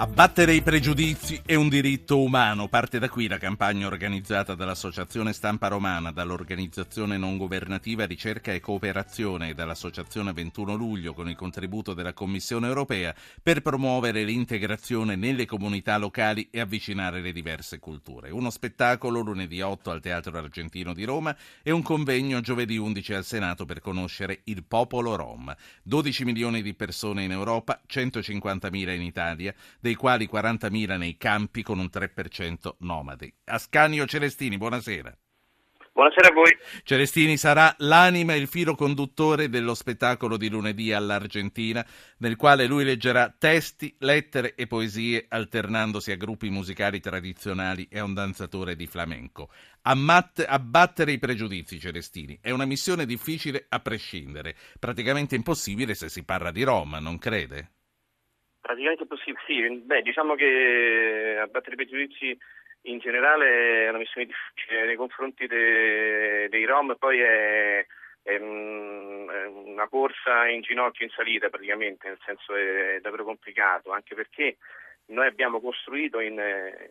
Abbattere i pregiudizi è un diritto umano. Parte da qui la campagna organizzata dall'Associazione Stampa Romana, dall'organizzazione non governativa Ricerca e Cooperazione e dall'Associazione 21 Luglio con il contributo della Commissione europea per promuovere l'integrazione nelle comunità locali e avvicinare le diverse culture. Uno spettacolo lunedì 8 al Teatro Argentino di Roma e un convegno giovedì 11 al Senato per conoscere il popolo rom. 12 milioni di persone in Europa, 150.000 in Italia dei quali 40.000 nei campi con un 3% nomadi. Ascanio Celestini, buonasera. Buonasera a voi. Celestini sarà l'anima e il filo conduttore dello spettacolo di lunedì all'Argentina, nel quale lui leggerà testi, lettere e poesie alternandosi a gruppi musicali tradizionali e a un danzatore di flamenco. Ammatt- abbattere i pregiudizi, Celestini, è una missione difficile a prescindere, praticamente impossibile se si parla di Roma, non crede? Praticamente possibile, sì. Beh, diciamo che abbattere i pregiudizi in generale è una missione difficile nei confronti de, dei Rom, poi è, è, una corsa in ginocchio in salita praticamente, nel senso è, è davvero complicato, anche perché noi abbiamo costruito in,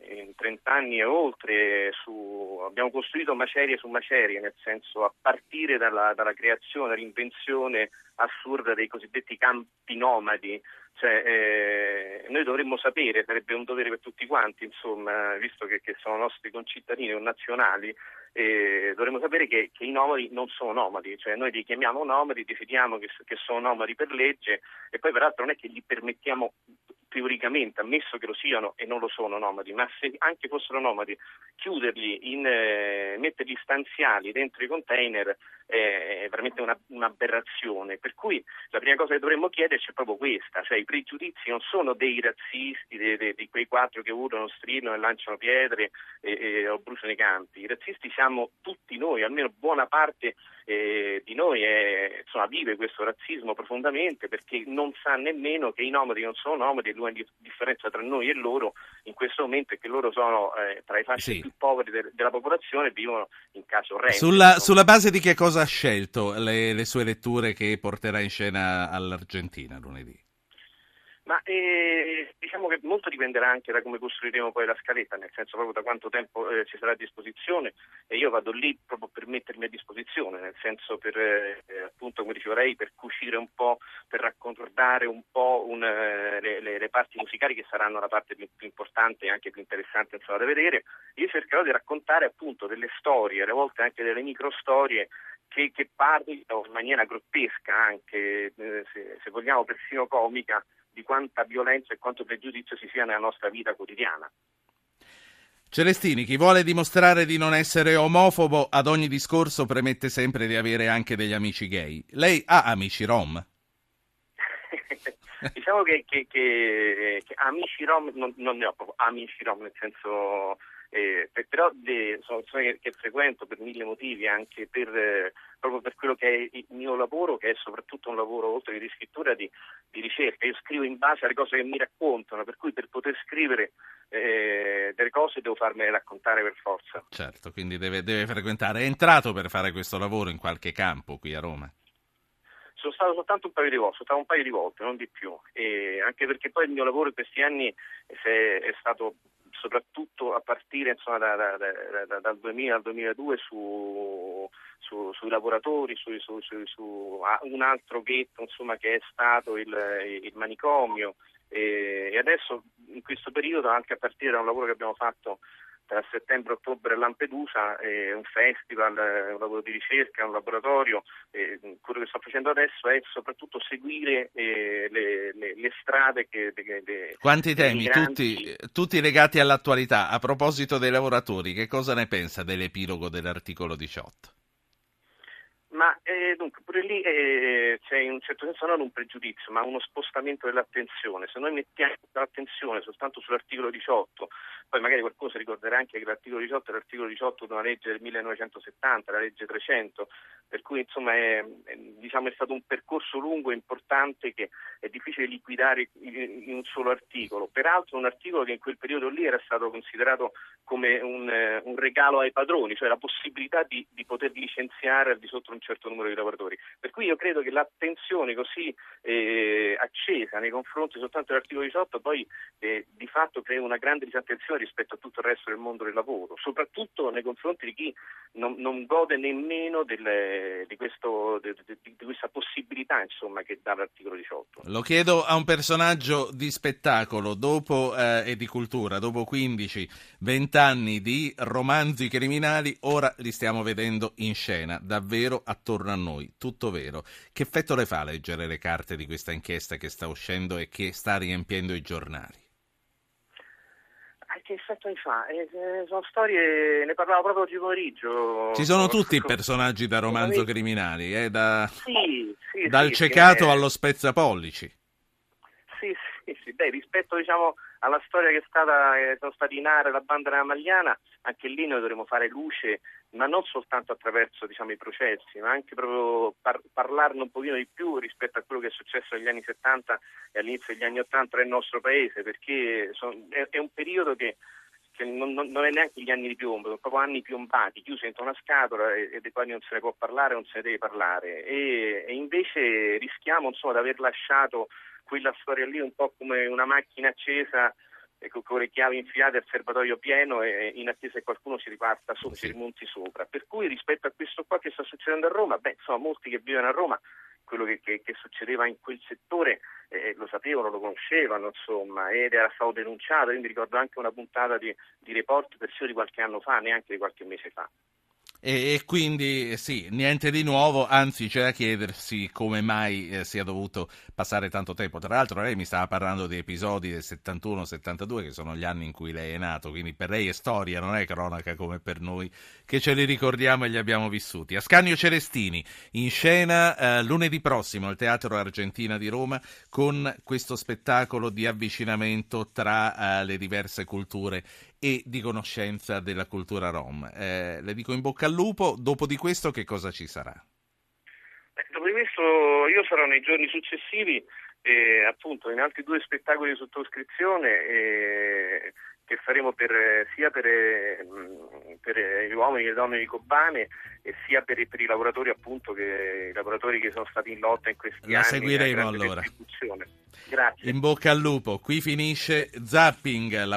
in 30 anni e oltre, su, abbiamo costruito macerie su macerie, nel senso a partire dalla, dalla creazione, dall'invenzione assurda dei cosiddetti campi nomadi, cioè, eh, noi dovremmo sapere, sarebbe un dovere per tutti quanti, insomma, visto che, che sono nostri concittadini o nazionali, eh, dovremmo sapere che, che, i nomadi non sono nomadi, cioè noi li chiamiamo nomadi, decidiamo che, che sono nomadi per legge e poi peraltro non è che gli permettiamo teoricamente, ammesso che lo siano e non lo sono nomadi, ma se anche fossero nomadi, chiuderli, in, eh, metterli stanziali dentro i container è veramente una, un'aberrazione. Per cui la prima cosa che dovremmo chiederci è proprio questa, cioè i pregiudizi non sono dei razzisti, di, di, di quei quattro che urlano, strillano e lanciano pietre e, e, o bruciano i campi, i razzisti siamo tutti noi, almeno buona parte eh, di noi è, insomma, vive questo razzismo profondamente perché non sa nemmeno che i nomadi non sono nomadi e l'unica differenza tra noi e loro in questo momento è che loro sono eh, tra i fasci sì. più poveri de- della popolazione e vivono in case orrende. Sulla, sulla, base di che cosa ha scelto le, le sue letture che porterà in scena all'Argentina lunedì? Ma eh, diciamo che molto dipenderà anche da come costruiremo poi la scaletta, nel senso proprio da quanto tempo eh, ci sarà a disposizione e io vado lì proprio per mettermi a disposizione, nel senso per eh, appunto come diceva lei, per cucire un po', per raccordare un po' un, eh, le, le, le, parti musicali che saranno la parte più, più importante e anche più interessante insomma, da vedere. Io cercherò di raccontare appunto delle storie, alle volte anche delle micro storie che, che parlino in maniera grottesca anche, eh, se, se vogliamo persino comica, di quanta violenza e quanto pregiudizio ci sia nella nostra vita quotidiana. Celestini, chi vuole dimostrare di non essere omofobo ad ogni discorso premette sempre di avere anche degli amici gay. Lei ha amici rom? diciamo che, che, che, che, amici rom non, non, ne ho proprio amici rom, nel senso eh, però de, sono persone che, frequento per mille motivi, anche per, eh, proprio per quello che è il mio lavoro, che è soprattutto un lavoro oltre che di scrittura, di, di, ricerca. Io scrivo in base alle cose che mi raccontano, per cui per poter scrivere eh, delle cose devo farmele raccontare per forza. Certo, quindi deve, deve frequentare. È entrato per fare questo lavoro in qualche campo qui a Roma? Sono stato soltanto un paio di volte, un paio di volte, non di più, e anche perché poi il mio lavoro in questi anni è stato soprattutto a partire insomma, da, da, da, dal 2000 al 2002 su, su, sui lavoratori, su, su, un altro ghetto insomma, che è stato il, il manicomio. E adesso in questo periodo anche a partire da un lavoro che abbiamo fatto tra settembre e ottobre a Lampedusa, è un festival, un lavoro di ricerca, un laboratorio. quello che sto facendo adesso è soprattutto seguire eh, le, le, le, strade che... De, Quanti temi, tutti, tutti, legati all'attualità. A proposito dei lavoratori, che cosa ne pensa dell'epilogo dell'articolo 18? Ma eh, dunque, pure lì eh, c'è in un certo senso non un pregiudizio, ma uno spostamento dell'attenzione. Se noi mettiamo l'attenzione soltanto sull'articolo 18, poi magari qualcuno si ricorderà anche che l'articolo 18 è l'articolo 18 di una legge del 1970, la legge 300, per cui insomma è, è, diciamo, è, stato un percorso lungo e importante che è difficile liquidare in un solo articolo. Peraltro un articolo che in quel periodo lì era stato considerato come un, un regalo ai padroni, cioè la possibilità di, di, poter licenziare al di sotto un certo numero di lavoratori. Per cui io credo che l'attenzione così eh, accesa nei confronti soltanto dell'articolo 18 poi eh, di fatto crea una grande disattenzione rispetto a tutto il resto del mondo del lavoro, soprattutto nei confronti di chi non, non gode nemmeno delle di, questo, di, di, questa possibilità insomma, che dà l'articolo 18. Lo chiedo a un personaggio di spettacolo dopo, eh, e di cultura, dopo 15-20 anni di romanzi criminali, ora li stiamo vedendo in scena, davvero attorno a noi, tutto vero. Che effetto le fa leggere le carte di questa inchiesta che sta uscendo e che sta riempiendo i giornali? che effetto mi fa? Eh, sono storie, ne parlavo proprio oggi pomeriggio. Ci sono tutti i personaggi da romanzo criminali, eh, da, sì, sì, dal sì, cecato sì, allo spezzapollici. Sì, sì. Beh, rispetto diciamo, alla storia che è stata, eh, sono stati in area la banda della Magliana, anche lì noi dovremo fare luce, ma non soltanto attraverso diciamo, i processi, ma anche proprio par- parlarne un pochino di più rispetto a quello che è successo negli anni 70 e all'inizio degli anni 80 nel nostro paese, perché son, è, è, un periodo che, che non, non, non, è neanche gli anni di piombo, sono proprio anni piombati, chiusi dentro una scatola e, e dei quali non se ne può parlare, non se ne deve parlare. E, e invece rischiamo insomma, di aver lasciato quella storia lì un po' come una macchina accesa ecco, con le chiavi infilate al serbatoio pieno e in attesa che qualcuno si riparta sopra, sì. si rimonti sopra. Per cui rispetto a questo qua che sta succedendo a Roma, beh, insomma, molti che vivono a Roma, quello che, che, che succedeva in quel settore eh, lo sapevano, lo conoscevano, insomma, ed era stato denunciato. Io mi ricordo anche una puntata di, di report persino di qualche anno fa, neanche di qualche mese fa. E, e, quindi sì, niente di nuovo, anzi c'è da chiedersi come mai eh, sia dovuto passare tanto tempo. Tra l'altro lei mi stava parlando di episodi del 71-72 che sono gli anni in cui lei è nato, quindi per lei è storia, non è cronaca come per noi che ce li ricordiamo e li abbiamo vissuti. Ascanio Celestini in scena eh, lunedì prossimo al Teatro Argentina di Roma con questo spettacolo di avvicinamento tra eh, le diverse culture e di conoscenza della cultura rom. Eh, le dico in bocca al lupo, dopo di questo che cosa ci sarà? Eh, dopo di questo io sarò nei giorni successivi eh, appunto in altri due spettacoli di sottoscrizione eh, che faremo per, sia per, mm, per, gli uomini e le donne di Kobane e sia per, per i lavoratori appunto che, i lavoratori che sono stati in lotta in questi La anni. La seguiremo allora. Grazie. In bocca al lupo. Qui finisce Zapping.